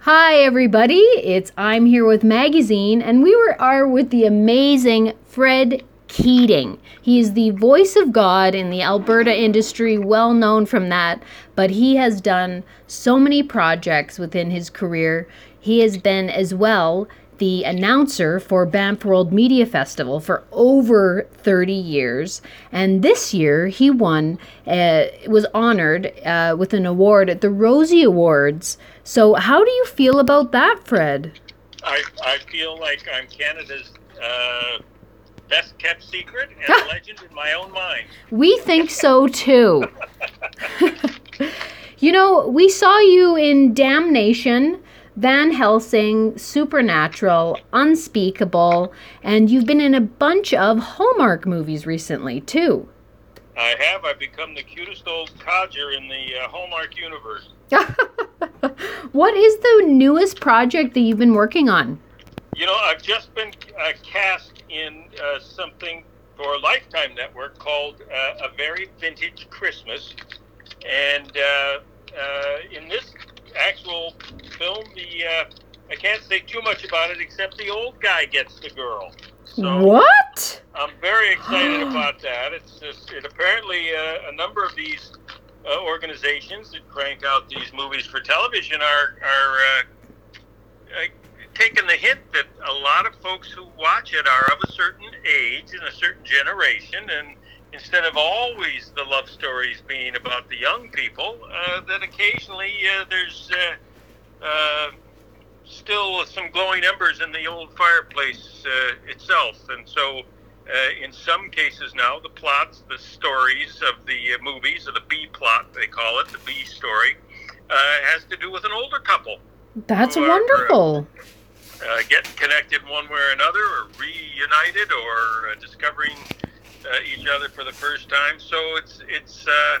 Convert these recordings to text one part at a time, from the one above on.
Hi, everybody. It's I'm here with Magazine, and we were, are with the amazing Fred Keating. He is the voice of God in the Alberta industry, well known from that, but he has done so many projects within his career. He has been as well the announcer for Banff World Media Festival for over 30 years. And this year he won, uh, was honored uh, with an award at the Rosie Awards. So, how do you feel about that, Fred? I, I feel like I'm Canada's uh, best kept secret and a legend in my own mind. We think so too. you know, we saw you in Damnation. Van Helsing, Supernatural, Unspeakable, and you've been in a bunch of Hallmark movies recently, too. I have. I've become the cutest old codger in the uh, Hallmark universe. what is the newest project that you've been working on? You know, I've just been uh, cast in uh, something for Lifetime Network called uh, A Very Vintage Christmas. And uh, uh, in this actual film, the uh, I can't say too much about it except the old guy gets the girl. So what? I'm very excited about that. It's just it apparently uh, a number of these uh, organizations that crank out these movies for television are are uh, uh, taking the hint that a lot of folks who watch it are of a certain age and a certain generation and instead of always the love stories being about the young people, uh, that occasionally uh, there's uh, uh, still some glowing embers in the old fireplace uh, itself. And so, in some cases now, the plots, the stories of the movies, or the B plot, they call it, the B story, has to do with an older couple. That's wonderful. Are, getting connected one way or another, or reunited, or discovering uh, each other for the first time. So it's it's uh,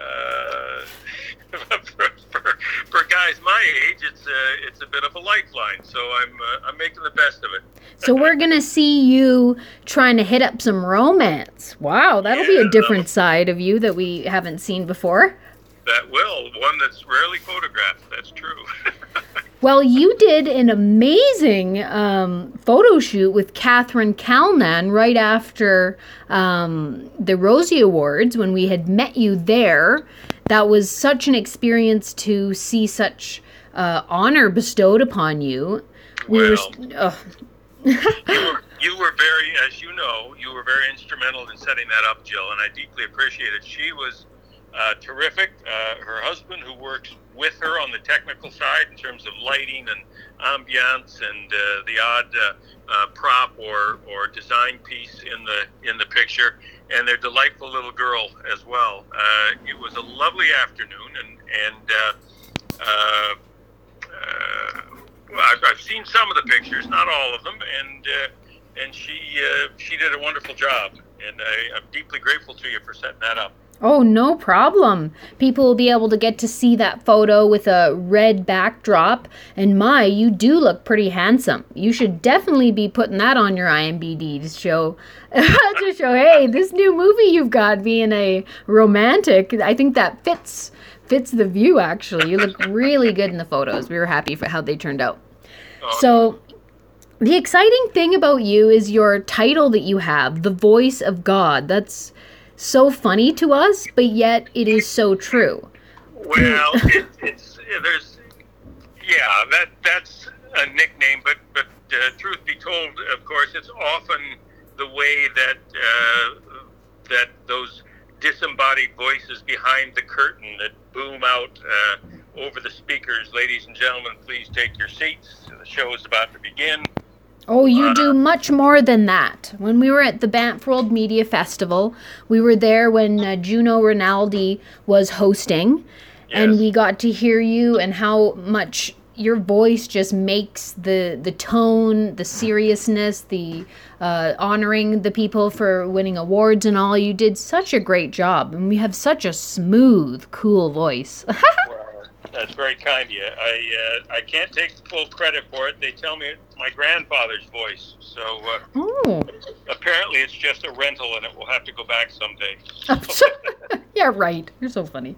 uh, for, for, for, guys my age, it's a, uh, it's a bit of a lifeline. So I'm uh, I'm making the best of it. so we're gonna see you trying to hit up some romance. Wow, that'll yeah, be a different side of you that we haven't seen before. That will one that's rarely photographed. That's true. Well, you did an amazing um, photo shoot with Catherine Kalnan right after um, the Rosie Awards when we had met you there. That was such an experience to see such uh, honor bestowed upon you. We well, were. You, were, you were very, as you know, you were very instrumental in setting that up, Jill, and I deeply appreciate it. She was uh, terrific. Uh, her husband, who works with her on the technical side in terms of lighting and ambiance and uh, the odd uh, uh, prop or, or design piece in the in the picture, and their delightful little girl as well. Uh, it was a lovely afternoon, and and I've, I've, seen some of the pictures, not all of them, and and she she did a wonderful job, and I, I'm deeply grateful to you for setting that up. Oh, no problem. People will be able to get to see that photo with a red backdrop. And my, you do look pretty handsome. You should definitely be putting that on your IMDb to show, to show, hey, this new movie you've got being a romantic. I think that fits fits the view. Actually, you look really good in the photos. We were happy for how they turned out. Oh, so the exciting thing about you is your title that you have, the voice of God. That's so funny to us, but yet it is so true. Well, it, it's there's yeah that that's a nickname, but but uh, truth be told, of course, it's often the way that uh, that those disembodied voices behind the curtain that boom out uh, over the speakers. Ladies and gentlemen, please take your seats. The show is about to begin. Oh, you do much more than that. When we were at the Banff World Media Festival, we were there when uh, Juno Rinaldi was hosting, yes. and we got to hear you and how much your voice just makes the the tone, the seriousness, the uh, honoring the people for winning awards and all. You did such a great job, and we have such a smooth, cool voice. That's very kind of you. I uh, I can't take full credit for it. They tell me it's my grandfather's voice. So uh, apparently it's just a rental, and it will have to go back someday. yeah, right. You're so funny.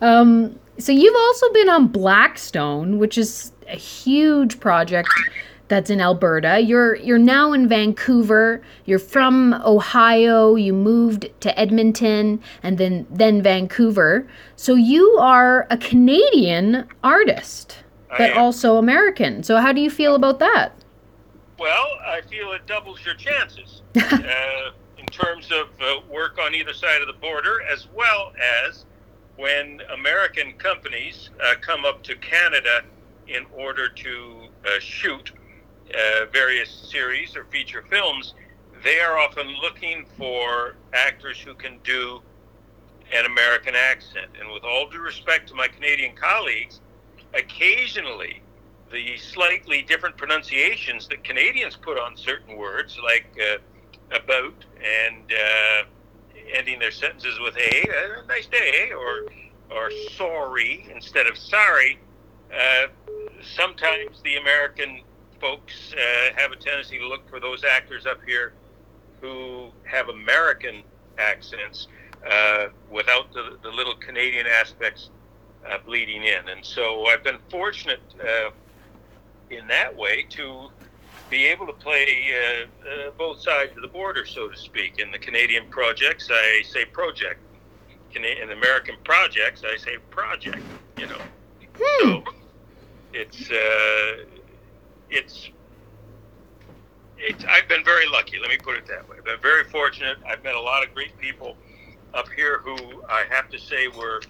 Um, so you've also been on Blackstone, which is a huge project that's in Alberta. You're you're now in Vancouver. You're from Ohio. You moved to Edmonton and then then Vancouver. So you are a Canadian artist, but also American. So how do you feel about that? Well, I feel it doubles your chances uh, in terms of uh, work on either side of the border, as well as when American companies uh, come up to Canada in order to uh, shoot uh, various series or feature films, they are often looking for actors who can do an American accent. And with all due respect to my Canadian colleagues, occasionally the slightly different pronunciations that Canadians put on certain words, like uh, about and uh, ending their sentences with a uh, nice day or or sorry instead of sorry. Uh, sometimes the American folks uh, have a tendency to look for those actors up here who have American accents uh, without the, the little Canadian aspects uh, bleeding in. And so I've been fortunate uh, in that way to be able to play uh, uh, both sides of the border, so to speak. In the Canadian projects, I say project. In American projects, I say project. You know, so it's uh, it's it's. I've been very lucky. Let me put it that way. I've been very fortunate. I've met a lot of great people up here who I have to say were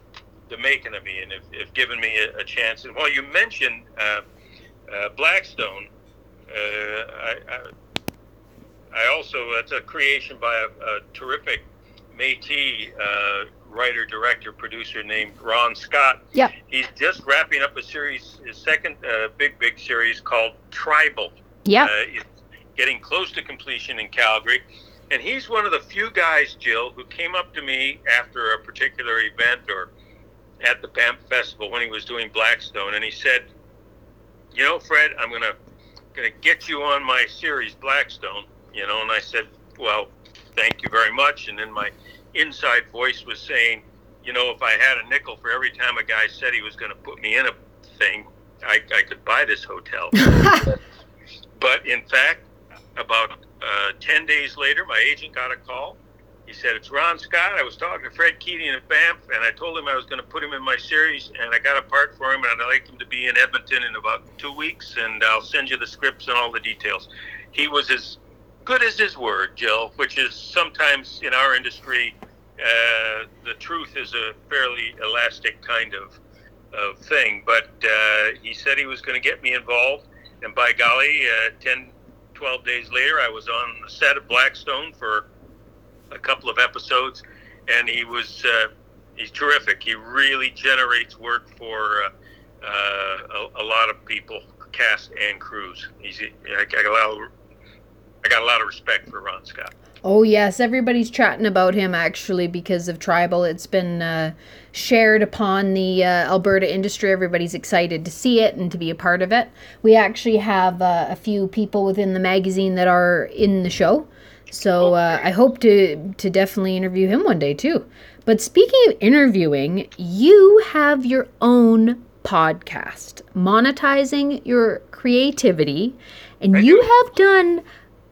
the making of me and have, have given me a, a chance. And while you mentioned uh, uh, Blackstone, uh, I, I, I also that's a creation by a, a terrific Métis uh, writer, director, producer named Ron Scott. Yeah. He's just wrapping up a series, his second uh, big big series called Tribal. Yeah. Uh, it's getting close to completion in Calgary. And he's one of the few guys, Jill, who came up to me after a particular event or at the Banff Festival when he was doing Blackstone, and he said, "You know, Fred, I'm gonna gonna get you on my series Blackstone." You know, and I said, "Well, thank you very much." And then my inside voice was saying, "You know, if I had a nickel for every time a guy said he was going to put me in a thing, I, I could buy this hotel." But in fact, about uh, 10 days later, my agent got a call. He said, It's Ron Scott. I was talking to Fred Keating at Banff, and I told him I was going to put him in my series, and I got a part for him, and I'd like him to be in Edmonton in about two weeks, and I'll send you the scripts and all the details. He was as good as his word, Jill, which is sometimes in our industry, uh, the truth is a fairly elastic kind of, of thing. But uh, he said he was going to get me involved and by golly, uh, 10, 12 days later, I was on the set of Blackstone for a couple of episodes, and he was uh, he's terrific. He really generates work for uh, uh, a, a lot of people, cast and crews. He's I of, I got a lot of respect for Ron Scott. Oh yes, everybody's chatting about him actually because of Tribal. It's been uh, shared upon the uh, Alberta industry. Everybody's excited to see it and to be a part of it. We actually have uh, a few people within the magazine that are in the show, so uh, I hope to to definitely interview him one day too. But speaking of interviewing, you have your own podcast, monetizing your creativity, and you have done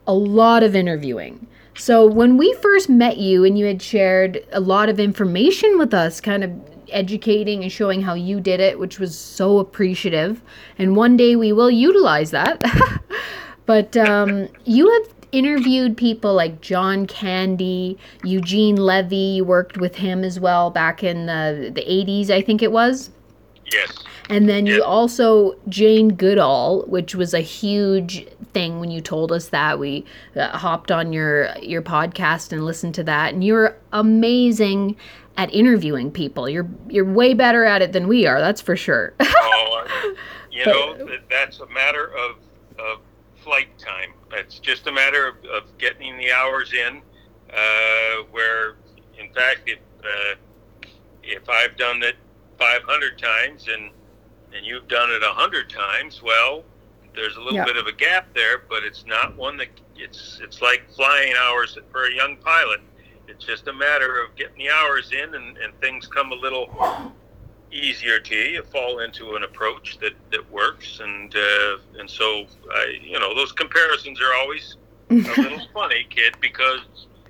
a lot of interviewing. So when we first met you and you had shared a lot of information with us, kind of educating and showing how you did it, which was so appreciative. And one day we will utilize that. but um, you have interviewed people like John Candy, Eugene Levy. You worked with him as well back in the, the 80s, I think it was. Yes. And then you also Jane Goodall, which was a huge thing when you told us that. We uh, hopped on your your podcast and listened to that, and you're amazing at interviewing people. You're you're way better at it than we are. That's for sure. Oh, you But- know, that's a matter of, of flight time. It's just a matter of, of getting the hours in. Uh, where, in fact, if uh, if I've done it 500 times and and you've done it 100 times, well, there's a little Yeah. bit of a gap there, but it's not one that it's it's like flying hours for a young pilot. It's just a matter of getting the hours in, and, and things come a little easier to you. You fall into an approach that, that works, and uh, and so I, you know, those comparisons are always a little funny, kid, because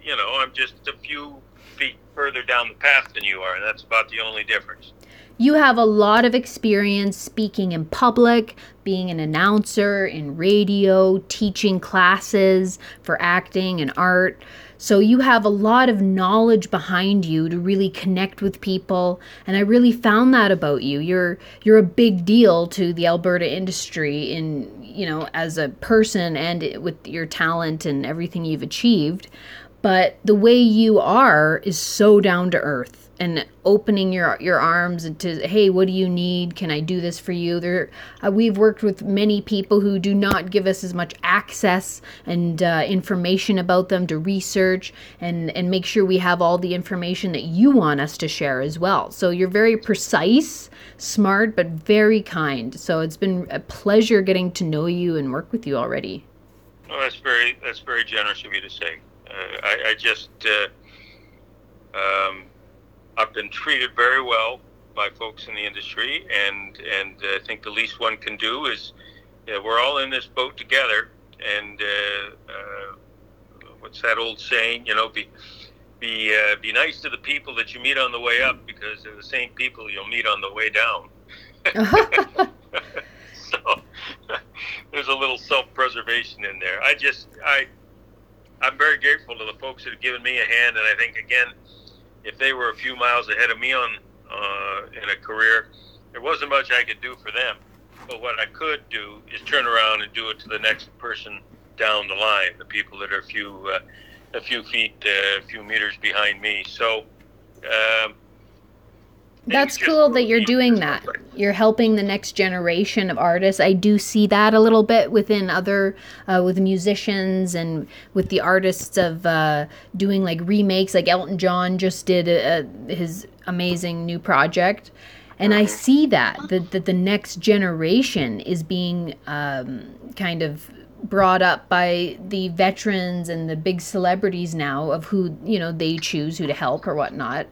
you know I'm just a few feet further down the path than you are, and that's about the only difference. You have a lot of experience speaking in public, being an announcer in radio, teaching classes for acting and art. So you have a lot of knowledge behind you to really connect with people and I really found that about you. You're you're a big deal to the Alberta industry in, you know, as a person and with your talent and everything you've achieved. But the way you are is so down to earth and opening your your arms and to hey what do you need? Can i do this for you? There uh, we've worked with many people who do not give us as much access and uh, information about them to research and and make sure we have all the information that you want us to share as well. So you're very precise smart but very kind. So it's been a pleasure getting to know you and work with you already. Well, that's very that's very generous of you to say. Uh, I, I, just uh, um, I've been treated very well by folks in the industry, and and I think the least one can do is we're all in this boat together. And uh, uh, what's that old saying? You know, be be uh, be nice to the people that you meet on the way up because they're the same people you'll meet on the way down. so there's a little self-preservation in there. I just I I'm very grateful to the folks that have given me a hand, and I think again if they were a few miles ahead of me on uh, in a career, there wasn't much I could do for them. But what I could do is turn around and do it to the next person down the line, the people that are a few uh, a few feet, uh, a few meters behind me. So. Um, that's cool that you're doing that. You're helping the next generation of artists. I do see that a little bit within other, uh, with musicians and with the artists of uh, doing like remakes. Like Elton John just did a, a, his amazing new project. And I see that, that, that the next generation is being um, kind of brought up by the veterans and the big celebrities now of who, you know, they choose who to help or whatnot.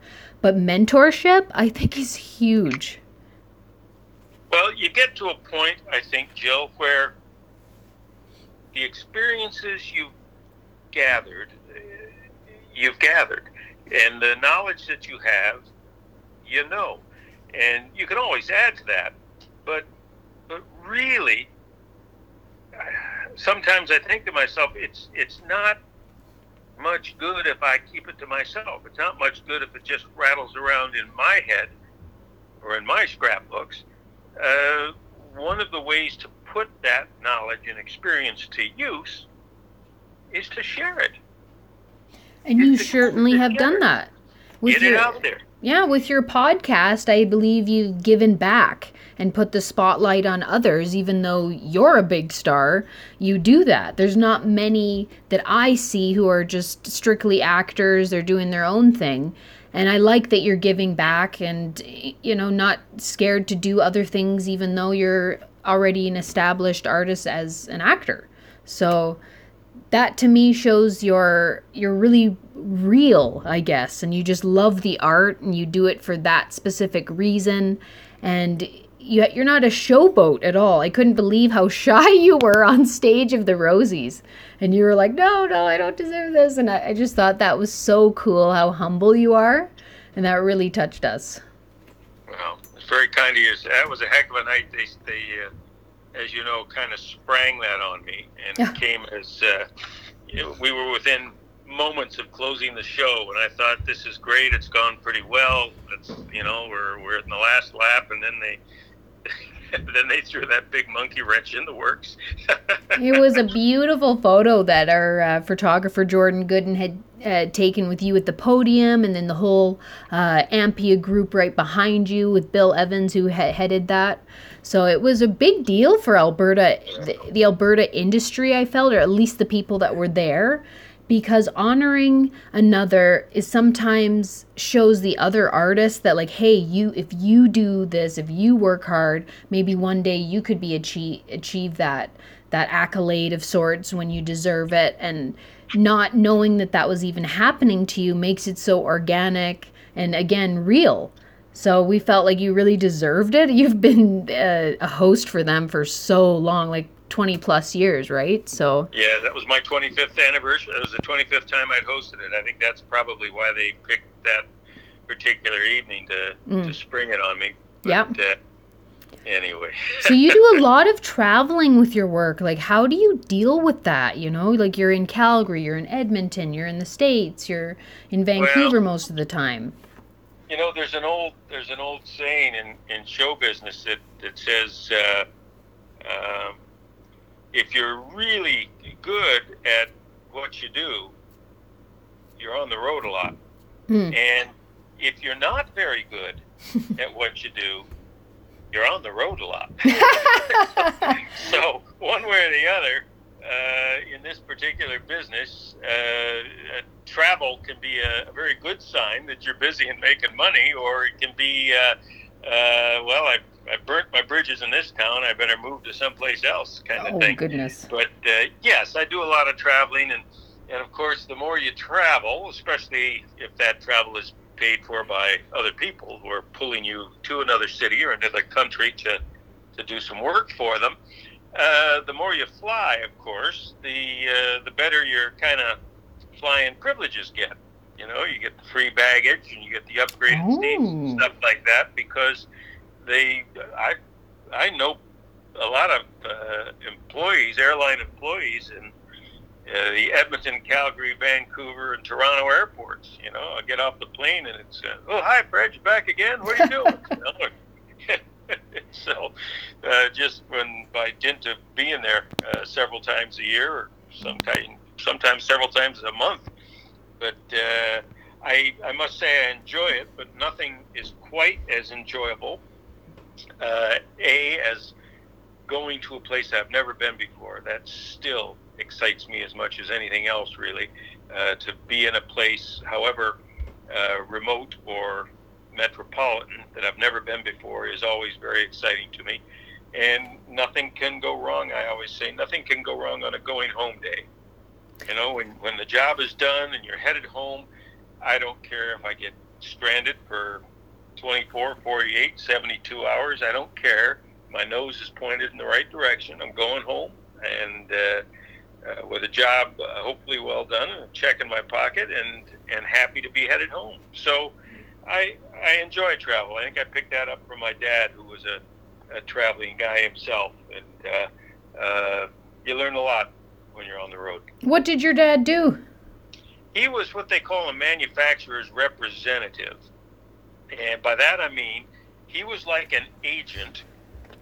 But mentorship, I think, is huge. Well, you get to a point, I think, Jill, where the experiences you've gathered, uh, you've gathered, and the knowledge that you have, you know, and you can always add to that. But, but really, uh, sometimes I think to myself, it's it's not much good if I keep it to myself. It's not much good if it just rattles around in my head or in my scrapbooks. Uh, one of the ways to put that knowledge and experience to use is to share it. And you certainly have done that. With Get your, it out there. Yeah, with your podcast, I believe you've given back and put the spotlight on others, even though you're a big star. You do that. There's not many that I see who are just strictly actors, they're doing their own thing. And I like that you're giving back and, you know, not scared to do other things, even though you're already an established artist as an actor. So that to me shows you're you're really real, I guess, and you just love the art and you do it for that specific reason. And yet, you're not a showboat at all. I couldn't believe how shy you were on stage of the Rosies. And you were like, no, no, I don't deserve this. And I, I just thought that was so cool how humble you are. And that really touched us. Well, it's very kind of you. That was a heck of a night. They, they uh, as you know, kind of sprang that on me. And yeah. it came as uh, you know, we were within moments of closing the show. And I thought, this is great. It's gone pretty well. It's, you know, we're, we're in the last lap. And then they then they threw that big monkey wrench in the works. it was a beautiful photo that our uh, photographer Jordan Gooden had uh, taken with you at the podium, and then the whole uh, Ampia group right behind you with Bill Evans, who ha- headed that. So it was a big deal for Alberta, the, the Alberta industry, I felt, or at least the people that were there because honoring another is sometimes shows the other artist that like hey you if you do this if you work hard maybe one day you could be achieve achieve that that accolade of sorts when you deserve it. And not knowing that that was even happening to you makes it so organic and again real So we felt like you really deserved it. You've been uh, a host for them for so long, like 20 plus years, right? So yeah, that was my 25th anniversary. It was the 25th time I'd hosted it. I think that's probably why they picked that particular evening to, mm. to spring it on me. Yeah. Uh, anyway. so you do a lot of traveling with your work. Like, how do you deal with that? You know, like you're in Calgary, you're in Edmonton, you're in the States, you're in Vancouver well, most of the time. You know, there's an old there's an old saying in, in show business that that says. Uh, um, if you're really good at what you do, you're on the road a lot. Mm. And if you're not very good at what you do, you're on the road a lot. so, one way or the other, uh, in this particular business, uh, uh, travel can be a, very good sign that you're busy and making money, or it can be, uh, uh, well, I I burnt my bridges in this town. I better move to someplace else, kind of oh, thing. goodness! But uh, yes, I do a lot of traveling, and and of course, the more you travel, especially if that travel is paid for by other people who are pulling you to another city or another country to to do some work for them, uh, the more you fly, of course, the uh, the better your kind of flying privileges get. You know, you get the free baggage and you get the upgraded oh. seats and stuff like that because they I I know a lot of uh, employees, airline employees, in uh, the Edmonton, Calgary, Vancouver, and Toronto airports. You know, I get off the plane and it's, uh, oh hi Fred, you back again? What are you doing? so, uh, just when by dint of being there uh, several times a year, or sometimes sometimes several times a month, but uh, I I must say I enjoy it, but nothing is quite as enjoyable uh, a as going to a place I've never been before. That still excites me as much as anything else, really. Uh, to be in a place, however uh, remote or metropolitan, that I've never been before is always very exciting to me. And nothing can go wrong. I always say nothing can go wrong on a going home day. You know, when, when the job is done and you're headed home, I don't care if I get stranded for 24, 48, 72 hours. I don't care. My nose is pointed in the right direction. I'm going home, and uh, uh, with a job uh, hopefully well done, a check in my pocket, and and happy to be headed home. So, I I enjoy travel. I think I picked that up from my dad, who was a, a traveling guy himself, and uh, uh, you learn a lot when you're on the road. What did your dad do? He was what they call a manufacturer's representative. And by that I mean he was like an agent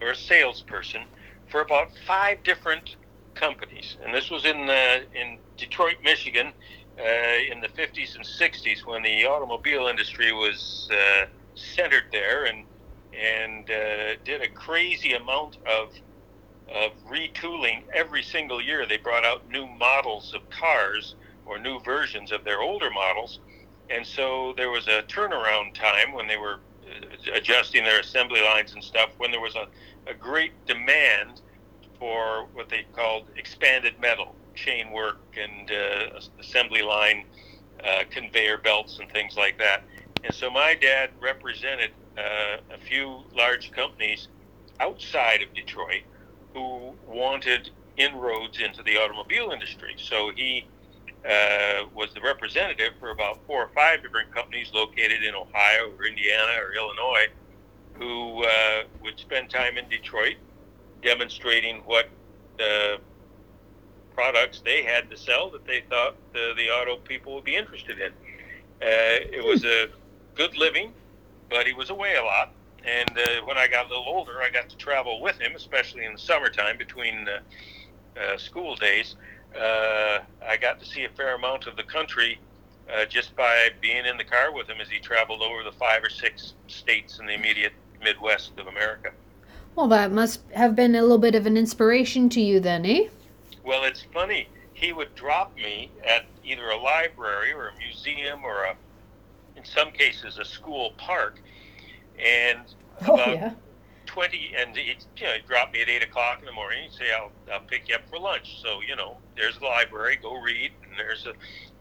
or a salesperson for about five different companies. And this was in the, in Detroit, Michigan, uh, in the 50s and 60s when the automobile industry was uh, centered there and and uh, did a crazy amount of of retooling every single year. They brought out new models of cars or new versions of their older models and so there was a turnaround time when they were uh, adjusting their assembly lines and stuff when there was a, a great demand for what they called expanded metal chain work and uh, assembly line uh, conveyor belts and things like that. And so my dad represented uh, a few large companies outside of detroit who wanted inroads into the automobile industry. So he uh, was the representative for about four or five different companies located in Ohio or Indiana or Illinois who uh, would spend time in Detroit demonstrating what uh, products they had to sell that they thought the, the auto people would be interested in. Uh, it was a good living, but he was away a lot. And uh, when I got a little older, I got to travel with him, especially in the summertime between uh, school days uh, I got to see a fair amount of the country uh, just by being in the car with him as he traveled over the five or six states in the immediate Midwest of America. Well, that must have been a little bit of an inspiration to you then, eh? Well, it's funny. He would drop me at either a library or a museum or a, in some cases, a school park. And oh, yeah. 20, and he'd, you know, he'd drop me at 8 o'clock in the morning. He'd say, I'll, I'll pick you up for lunch. So, you know, there's the library, go read, and there's a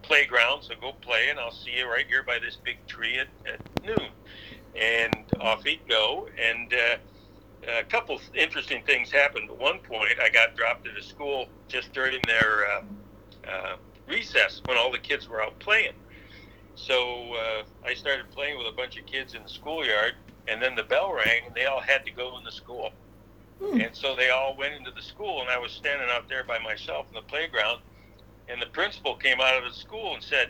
playground, so go play, and I'll see you right here by this big tree at, at noon. and off he'd go. And uh, a couple interesting things happened. At one point, I got dropped at a school just during their uh, uh, recess when all the kids were out playing. So uh, I started playing with a bunch of kids in the schoolyard, and then the bell rang, and they all had to go in the school. Hmm. And so they all went into the school, and I was standing out there by myself in the playground. And the principal came out of the school and said,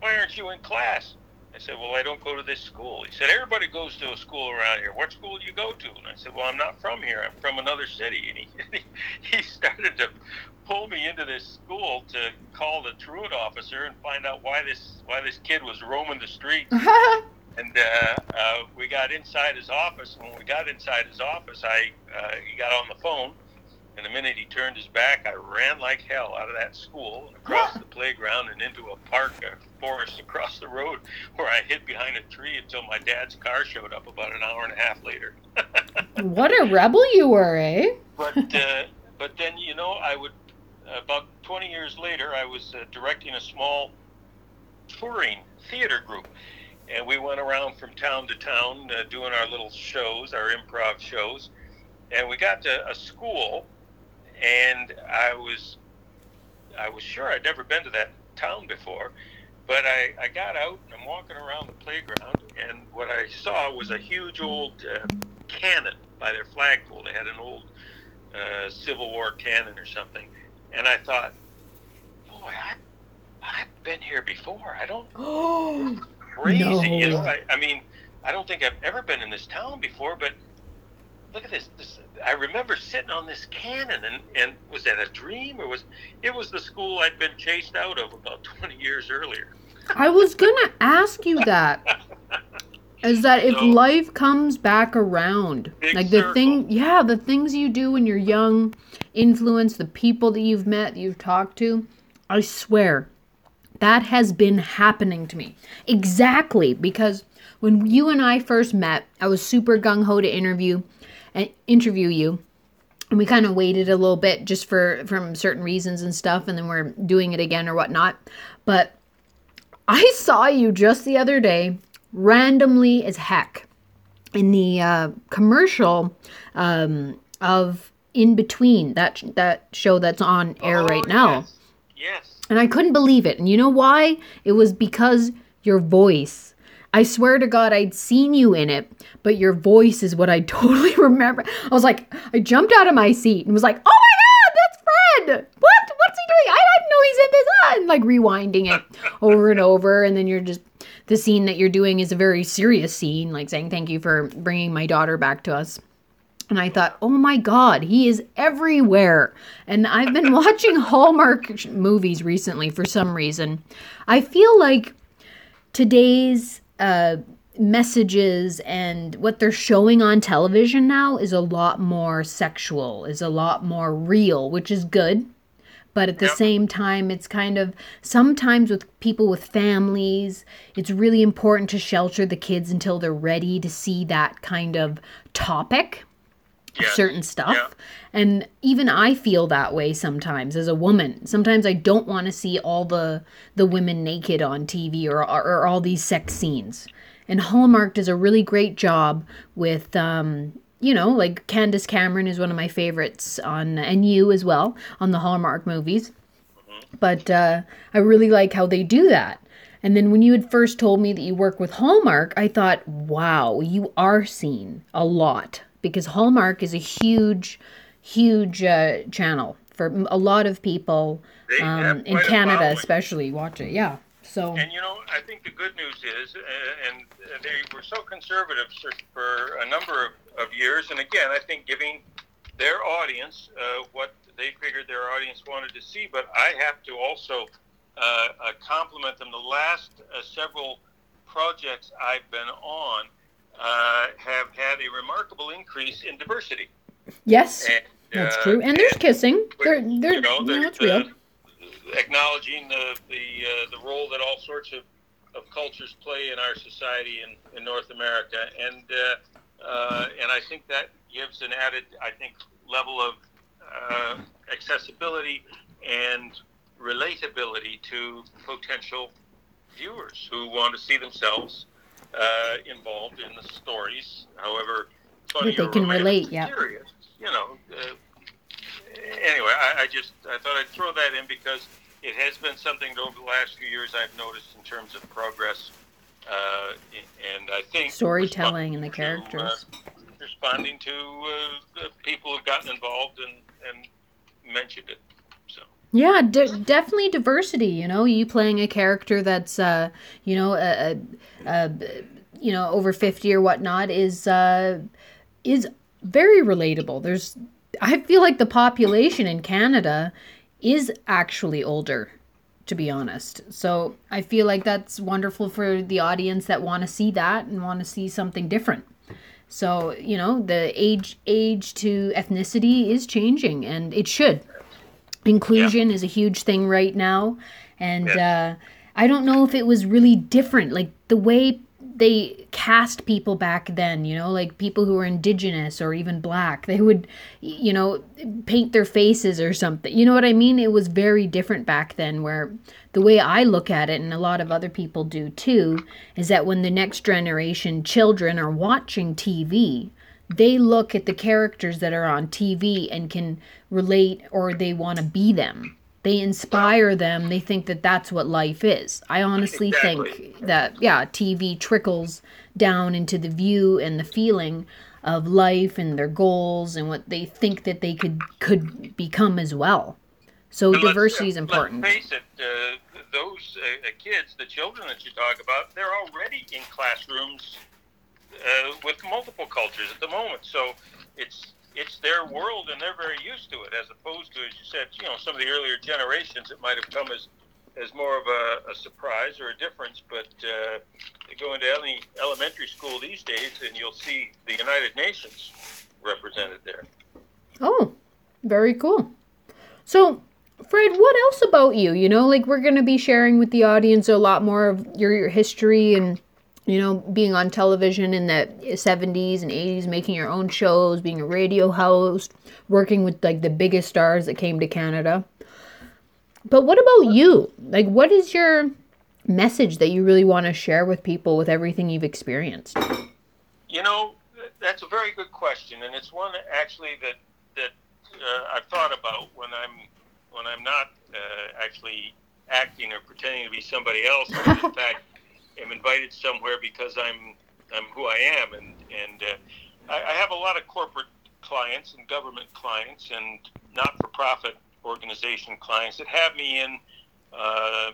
Why aren't you in class? I said, Well, I don't go to this school. He said, Everybody goes to a school around here. What school do you go to? And I said, Well, I'm not from here. I'm from another city. And he, he started to pull me into this school to call the truant officer and find out why this why this kid was roaming the streets. and uh, uh, we got inside his office. And when we got inside his office, I uh, he got on the phone and the minute he turned his back, I ran like hell out of that school and across the playground and into a park, a forest across the road, where I hid behind a tree until my dad's car showed up about an hour and a half later. what a rebel you were, eh? but uh, but then you know I would about 20 years later I was uh, directing a small touring theater group. And we went around from town to town uh, doing our little shows, our improv shows. And we got to a school and I was I was sure I'd never been to that town before, but I, I got out and I'm walking around the playground, and what I saw was a huge old uh, cannon by their flagpole. They had an old uh, Civil War cannon or something, and I thought, boy, I, I've been here before. I don't. Oh, crazy. No. You know, I, I mean, I don't think I've ever been in this town before, but look at this, this I remember sitting on this cannon and, and was that a dream or was it was the school I'd been chased out of about 20 years earlier. I was going to ask you that. Is that if So- life comes back around, like the circle. thing, yeah, the things you do when you're young, influence the people that you've met, you've talked to. I swear, that has been happening to me exactly because when you and I first met, I was super gung ho to interview interview you, and we kind of waited a little bit just for from certain reasons and stuff, and then we're doing it again or whatnot. But I saw you just the other day, randomly as heck, in the uh, commercial um, of In Between that that show that's on air Oh, right now. Yes. yes. And I couldn't believe it. And you know why? It was because your voice. I swear to God, I'd seen you in it, but your voice is what I totally remember. I was like, I jumped out of my seat and was like, oh my God, that's Fred. What? What's he doing? I didn't know he's in this. Ah, And like rewinding it over and over. And then you're just, the scene that you're doing is a very serious scene, like saying, thank you for bringing my daughter back to us. And I thought, oh my God, he is everywhere. And I've been watching Hallmark movies recently for some reason. I feel like today's uh, messages and what they're showing on television now is a lot more sexual, is a lot more real, which is good. But at the Yep. same time, it's kind of sometimes with people with families, it's really important to shelter the kids until they're ready to see that kind of topic Certain stuff. Yeah. And even I feel that way sometimes as a woman. Sometimes I don't want to see all the the women naked on TV or, or, or all these sex scenes. And Hallmark does a really great job with um you know, like Candace Cameron is one of my favorites on and you as well on the Hallmark movies. But uh I really like how they do that. And then when you had first told me that you work with Hallmark, I thought, wow, you are seen a lot because Hallmark is a huge, huge uh, channel for a lot of people um, in Canada, especially. Watch it, yeah. So And you know, I think the good news is, uh, and they were so conservative for, for a number of, of years. And again, I think giving their audience uh, what they figured their audience wanted to see. But I have to also uh, uh, compliment them. The last uh, several projects I've been on uh, have had a remarkable increase in diversity. yes, And, that's uh, true. And there's kissing. There, there, you know, know, it's real. acknowledging the the, uh, the role that all sorts of, of cultures play in our society in, in North America, and uh, uh, and I think that gives an added, I think, level of uh, accessibility and relatability to potential viewers who want to see themselves uh, involved in the stories. However, funny That they can relate, yeah. serious, you know. Uh, anyway, I, I just I thought I'd throw that in because it has been something that over the last few years I've noticed in terms of progress, uh, and I think Storytelling and the responding to, uh, characters. responding to uh, the people who've gotten involved and, and mentioned it. Yeah, d- definitely diversity. You know, you playing a character that's, uh, you know, a, a, a, you know, over fifty or whatnot is uh, is very relatable. There's, I feel like the population in Canada is actually older, to be honest. So I feel like that's wonderful for the audience that want to see that and want to see something different. So you know, the age age to ethnicity is changing, and it should inclusion is a huge thing right now. And uh, i don't know if it was really different like the way they cast people back then you know like people who were indigenous or even black they would you know paint their faces or something. You know what i mean? It was very different back then where the way i look at it and a lot of other people do too is that when the next generation children are watching tv they look at the characters that are on TV and can relate or they want to be them. They inspire them. They think that that's what life is. I honestly Exactly. think that, yeah, TV trickles down into the view and the feeling of life and their goals and what they think that they could could become as well. So let's- diversity is let's important. face it, uh, those uh, uh, kids, the children that you talk about, they're already in classrooms uh, with multiple cultures at the moment. So it's it's their world and they're very used to it, as opposed to, as you said, you know, some of the earlier generations, it might have come as as more of a, a surprise or a difference. But uh, go into any elementary school these days, and you'll see the United Nations represented there. Oh, very cool. So, Fred, what else about you? You know, like we're going to be sharing with the audience a lot more of your, your history and, you know, being on television in the 70s and 80s, making your own shows, being a radio host, working with like the biggest stars that came to Canada. But what about you? Like, what is your message that you really want to share with people with everything you've experienced? You know, that's a very good question, and it's one actually that that uh, I've thought about when I'm when I'm not uh, actually acting or pretending to be somebody else. In fact, am invited somewhere because I'm I'm who I am, and and uh, I, I have a lot of corporate clients and government clients and not-for-profit organization clients that have me in uh,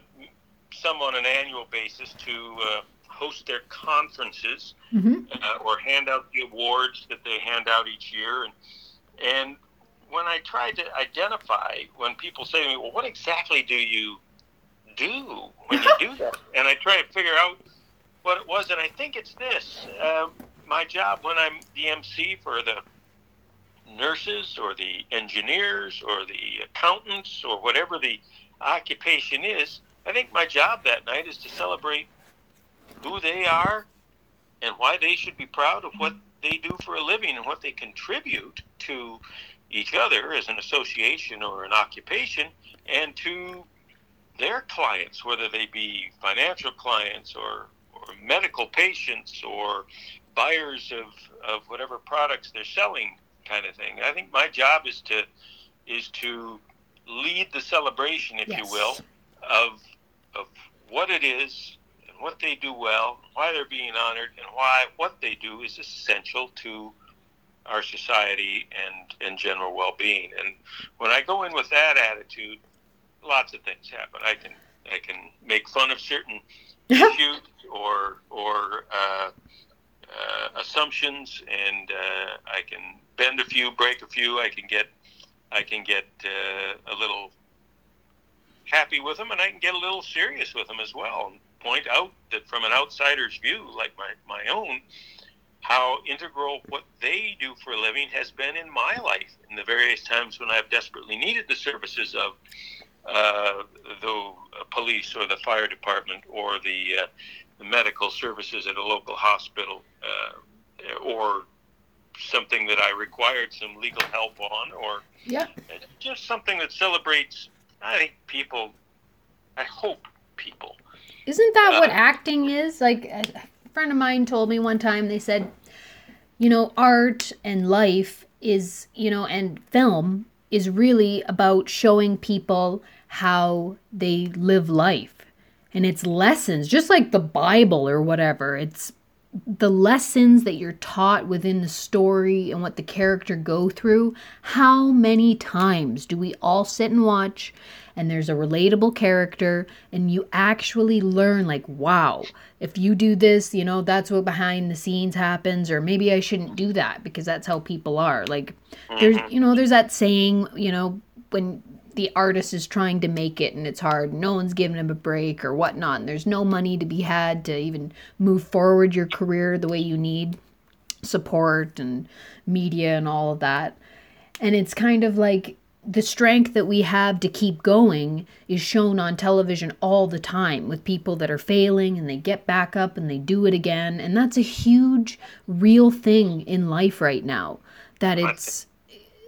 some on an annual basis to uh, host their conferences Mm-hmm. uh, or hand out the awards that they hand out each year. And, and when I try to identify, when people say to me, well, what exactly do you do when you do that? And I try to figure out what it was, and I think it's this. Uh, my job when I'm the MC for the nurses or the engineers or the accountants or whatever the occupation is, I think my job that night is to celebrate who they are and why they should be proud of what they do for a living and what they contribute to each other as an association or an occupation and to their clients, whether they be financial clients or, or medical patients or buyers of, of whatever products they're selling kind of thing. I think my job is to is to lead the celebration, if you will, of of what it is and what they do well, why they're being honored, and why what they do is essential to our society and and general well-being. And when I go in with that attitude, lots of things happen. I can I can make fun of certain issues or or uh, uh, assumptions, and uh, I can bend a few, break a few. I can get I can get uh, a little happy with them, and I can get a little serious with them as well, and point out that from an outsider's view, like my my own, how integral what they do for a living has been in my life in the various times when I've desperately needed the services of uh, the police or the fire department or the, uh, the medical services at a local hospital uh, or something that I required some legal help on or Yeah. just something that celebrates, I think, people, I hope people. Isn't that what Uh, acting is? Like, uh, A friend of mine told me one time, they said, you know, art and life is, you know, and film is really about showing people how they live life. And it's lessons, just like the Bible or whatever. It's the lessons that you're taught within the story and what the character go through how many times do we all sit and watch and there's a relatable character and you actually learn like wow if you do this you know that's what behind the scenes happens or maybe i shouldn't do that because that's how people are like there's mm-hmm. you know there's that saying you know when the artist is trying to make it and it's hard. No one's giving him a break or whatnot. And there's no money to be had to even move forward your career the way you need support and media and all of that. And it's kind of like the strength that we have to keep going is shown on television all the time with people that are failing and they get back up and they do it again. And that's a huge, real thing in life right now. That it's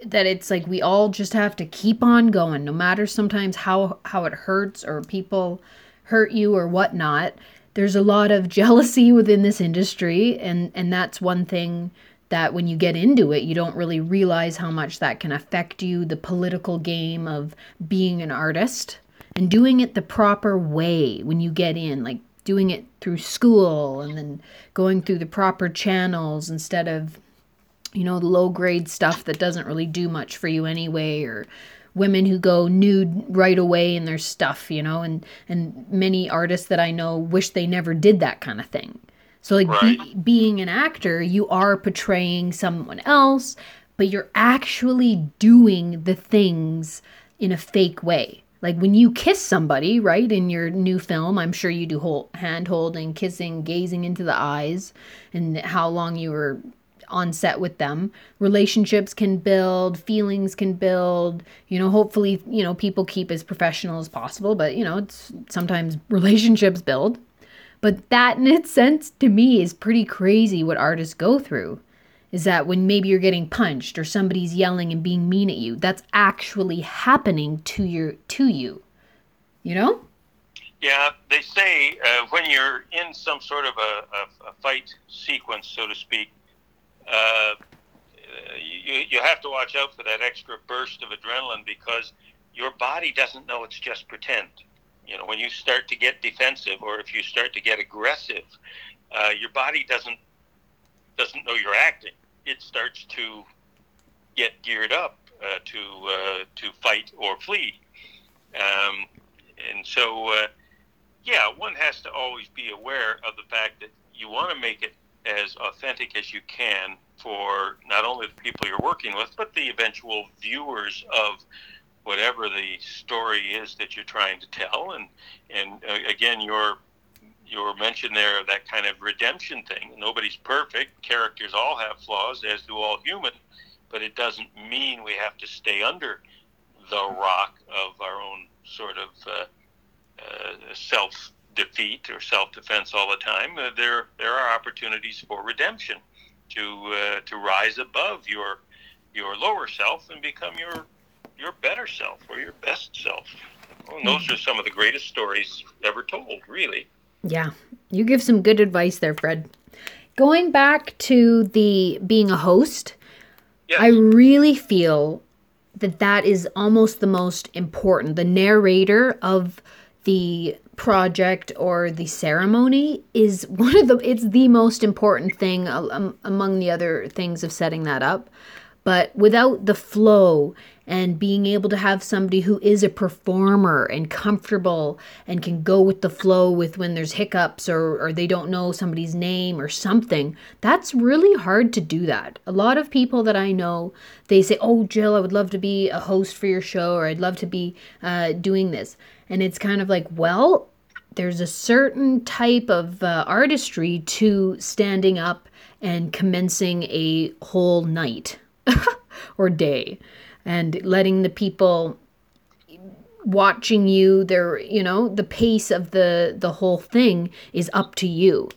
that it's like we all just have to keep on going no matter sometimes how how it hurts or people hurt you or whatnot there's a lot of jealousy within this industry and and that's one thing that when you get into it you don't really realize how much that can affect you the political game of being an artist and doing it the proper way when you get in like doing it through school and then going through the proper channels instead of you know, low grade stuff that doesn't really do much for you anyway, or women who go nude right away in their stuff, you know, and and many artists that I know wish they never did that kind of thing. So like right. be, being an actor, you are portraying someone else, but you're actually doing the things in a fake way. Like when you kiss somebody, right, in your new film, I'm sure you do hold, hand holding, kissing, gazing into the eyes, and how long you were on set with them. Relationships can build, feelings can build. You know, hopefully, you know, people keep as professional as possible, but you know, it's sometimes relationships build. But that in its sense to me is pretty crazy what artists go through. Is that when maybe you're getting punched or somebody's yelling and being mean at you, that's actually happening to your to you. You know? Yeah, they say uh, when you're in some sort of a, a, a, fight sequence, so to speak, uh, you, you have to watch out for that extra burst of adrenaline because your body doesn't know it's just pretend. You know, when you start to get defensive or if you start to get aggressive, uh, your body doesn't doesn't know you're acting. It starts to get geared up uh, to uh, to fight or flee. Um, and so, uh, yeah, one has to always be aware of the fact that you want to make it as authentic as you can for not only the people you're working with, but the eventual viewers of whatever the story is that you're trying to tell. And and uh, again, your your mention there of that kind of redemption thing. Nobody's perfect. Characters all have flaws, as do all humans. But it doesn't mean we have to stay under the rock of our own sort of uh, uh, self defeat or self-defense all the time. Uh, there there are opportunities for redemption to uh, to rise above your your lower self and become your your better self or your best self. Well, those are some of the greatest stories ever told, really. Yeah, you give some good advice there, Fred. Going back to the being a host, yes. I really feel that that is almost the most important. The narrator of the project or the ceremony is one of the it's the most important thing um, among the other things of setting that up but without the flow and being able to have somebody who is a performer and comfortable and can go with the flow with when there's hiccups or, or they don't know somebody's name or something that's really hard to do that. A lot of people that i know they say oh jill i would love to be a host for your show or i'd love to be uh, doing this. And it's kind of like, well, there's a certain type of uh, artistry to standing up and commencing a whole night or day and letting the people watching you their you know the pace of the the whole thing is up to you.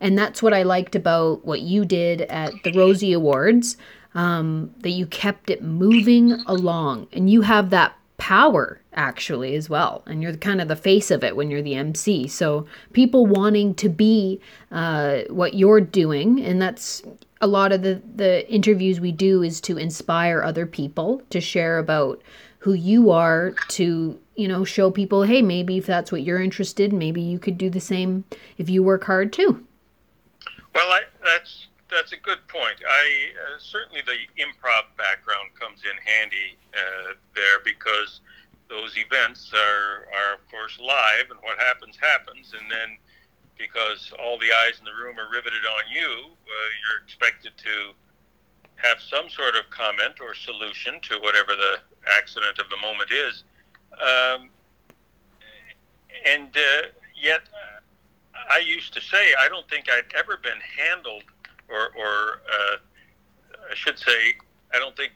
And that's what i liked about what you did at the rosie awards um, that you kept it moving along. And you have that power actually as well. And you're kind of the face of it when you're the mc so people wanting to be uh, what you're doing and that's a lot of the the interviews we do is to inspire other people to share about who you are to you know show people hey maybe if that's what you're interested in maybe you could do the same if you work hard too well I, that's that's a good point. I uh, certainly the improv background comes in handy uh, there because those events are are of course live, and what happens happens, and then because all the eyes in the room are riveted on you, uh, you're expected to have some sort of comment or solution to whatever the accident of the moment is. Um, and uh, yet, I used to say I don't think I'd ever been handled or, or uh, I should say, I don't think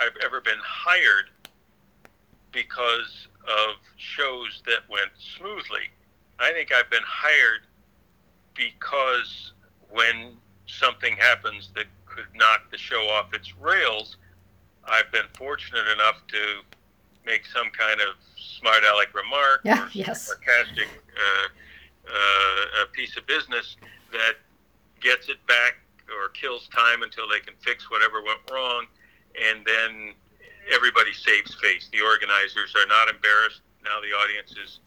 I've ever been hired because of shows that went smoothly. I think I've been hired because when something happens that could knock the show off its rails, I've been fortunate enough to make some kind of smart aleck remark yeah, or yes. sarcastic uh, uh, piece of business that gets it back or kills time until they can fix whatever went wrong, and then everybody saves face. The organizers are not embarrassed. Now the audience is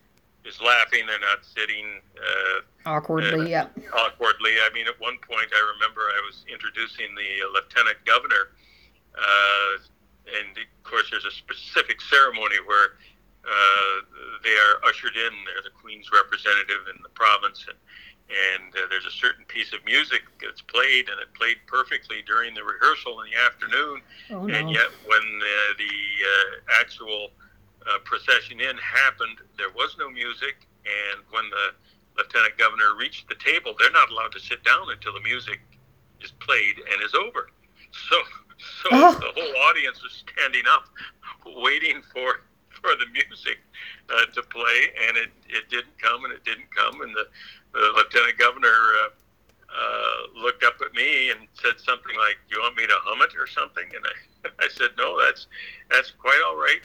is laughing. They're not sitting uh, awkwardly. Uh, yeah. Awkwardly. I mean, at one point, I remember I was introducing the uh, lieutenant governor, uh, and of course, there's a specific ceremony where uh, they are ushered in. They're the Queen's representative in the province, and and uh, there's a certain piece of music that's played, and it played perfectly during the rehearsal in the afternoon. Oh, no. And yet, when the uh, actual uh, procession in happened, there was no music. And when the lieutenant governor reached the table, they're not allowed to sit down until the music is played and is over. So, so Oh. the whole audience was standing up, waiting for for the music uh, to play, and it, it didn't come, and it didn't come, and the, the lieutenant governor uh, uh, looked up at me and said something like, "Do you want me to hum it or something?" And I, I said, "No, that's that's quite all right,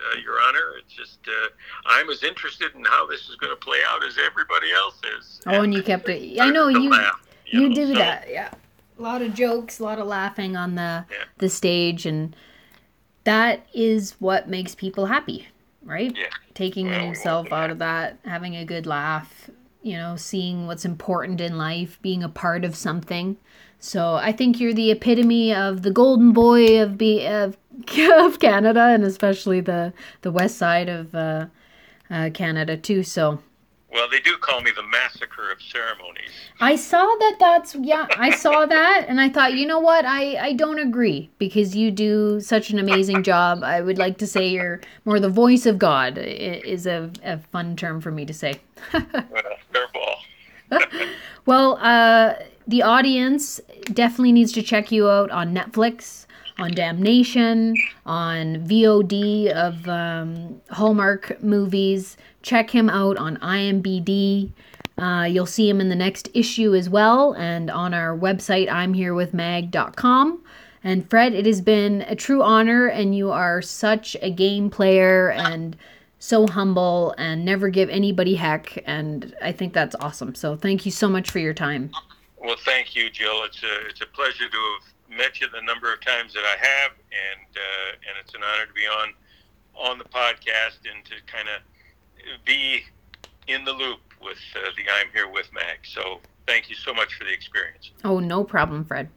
uh, Your Honor. It's just uh, I'm as interested in how this is going to play out as everybody else is." Oh, and you kept it. I know you. laugh, You know, do so- that, yeah. A lot of jokes, a lot of laughing on the Yeah. the stage, and that is what makes people happy, right? Yeah. Taking Well, we yourself want out of that, having a good laugh, you know, seeing what's important in life, being a part of something. So I think you're the epitome of the golden boy of be of, of Canada, and especially the the west side of uh, uh, Canada too. So Well, they do call me the massacre of ceremonies. I saw that that's yeah, I saw that and I thought, you know what? I I don't agree because you do such an amazing job. I would like to say you're more the voice of God i- is a, a fun term for me to say. Well, fair ball. Well, uh the audience definitely needs to check you out on Netflix, on Damnation, on VOD of um, Hallmark movies. Check him out on IMBD. Uh, you'll see him in the next issue as well, and on our website, I'mHereWithMag.com. And Fred, it has been a true honor, and you are such a game player and so humble and never give anybody heck. And I think that's awesome. So thank you so much for your time. Well, thank you, Jill. It's a it's a pleasure to have met you the number of times that I have, and uh, and it's an honor to be on on the podcast and to kind of be in the loop with uh, the I'm Here with Mag. So thank you so much for the experience. Oh, no problem, Fred.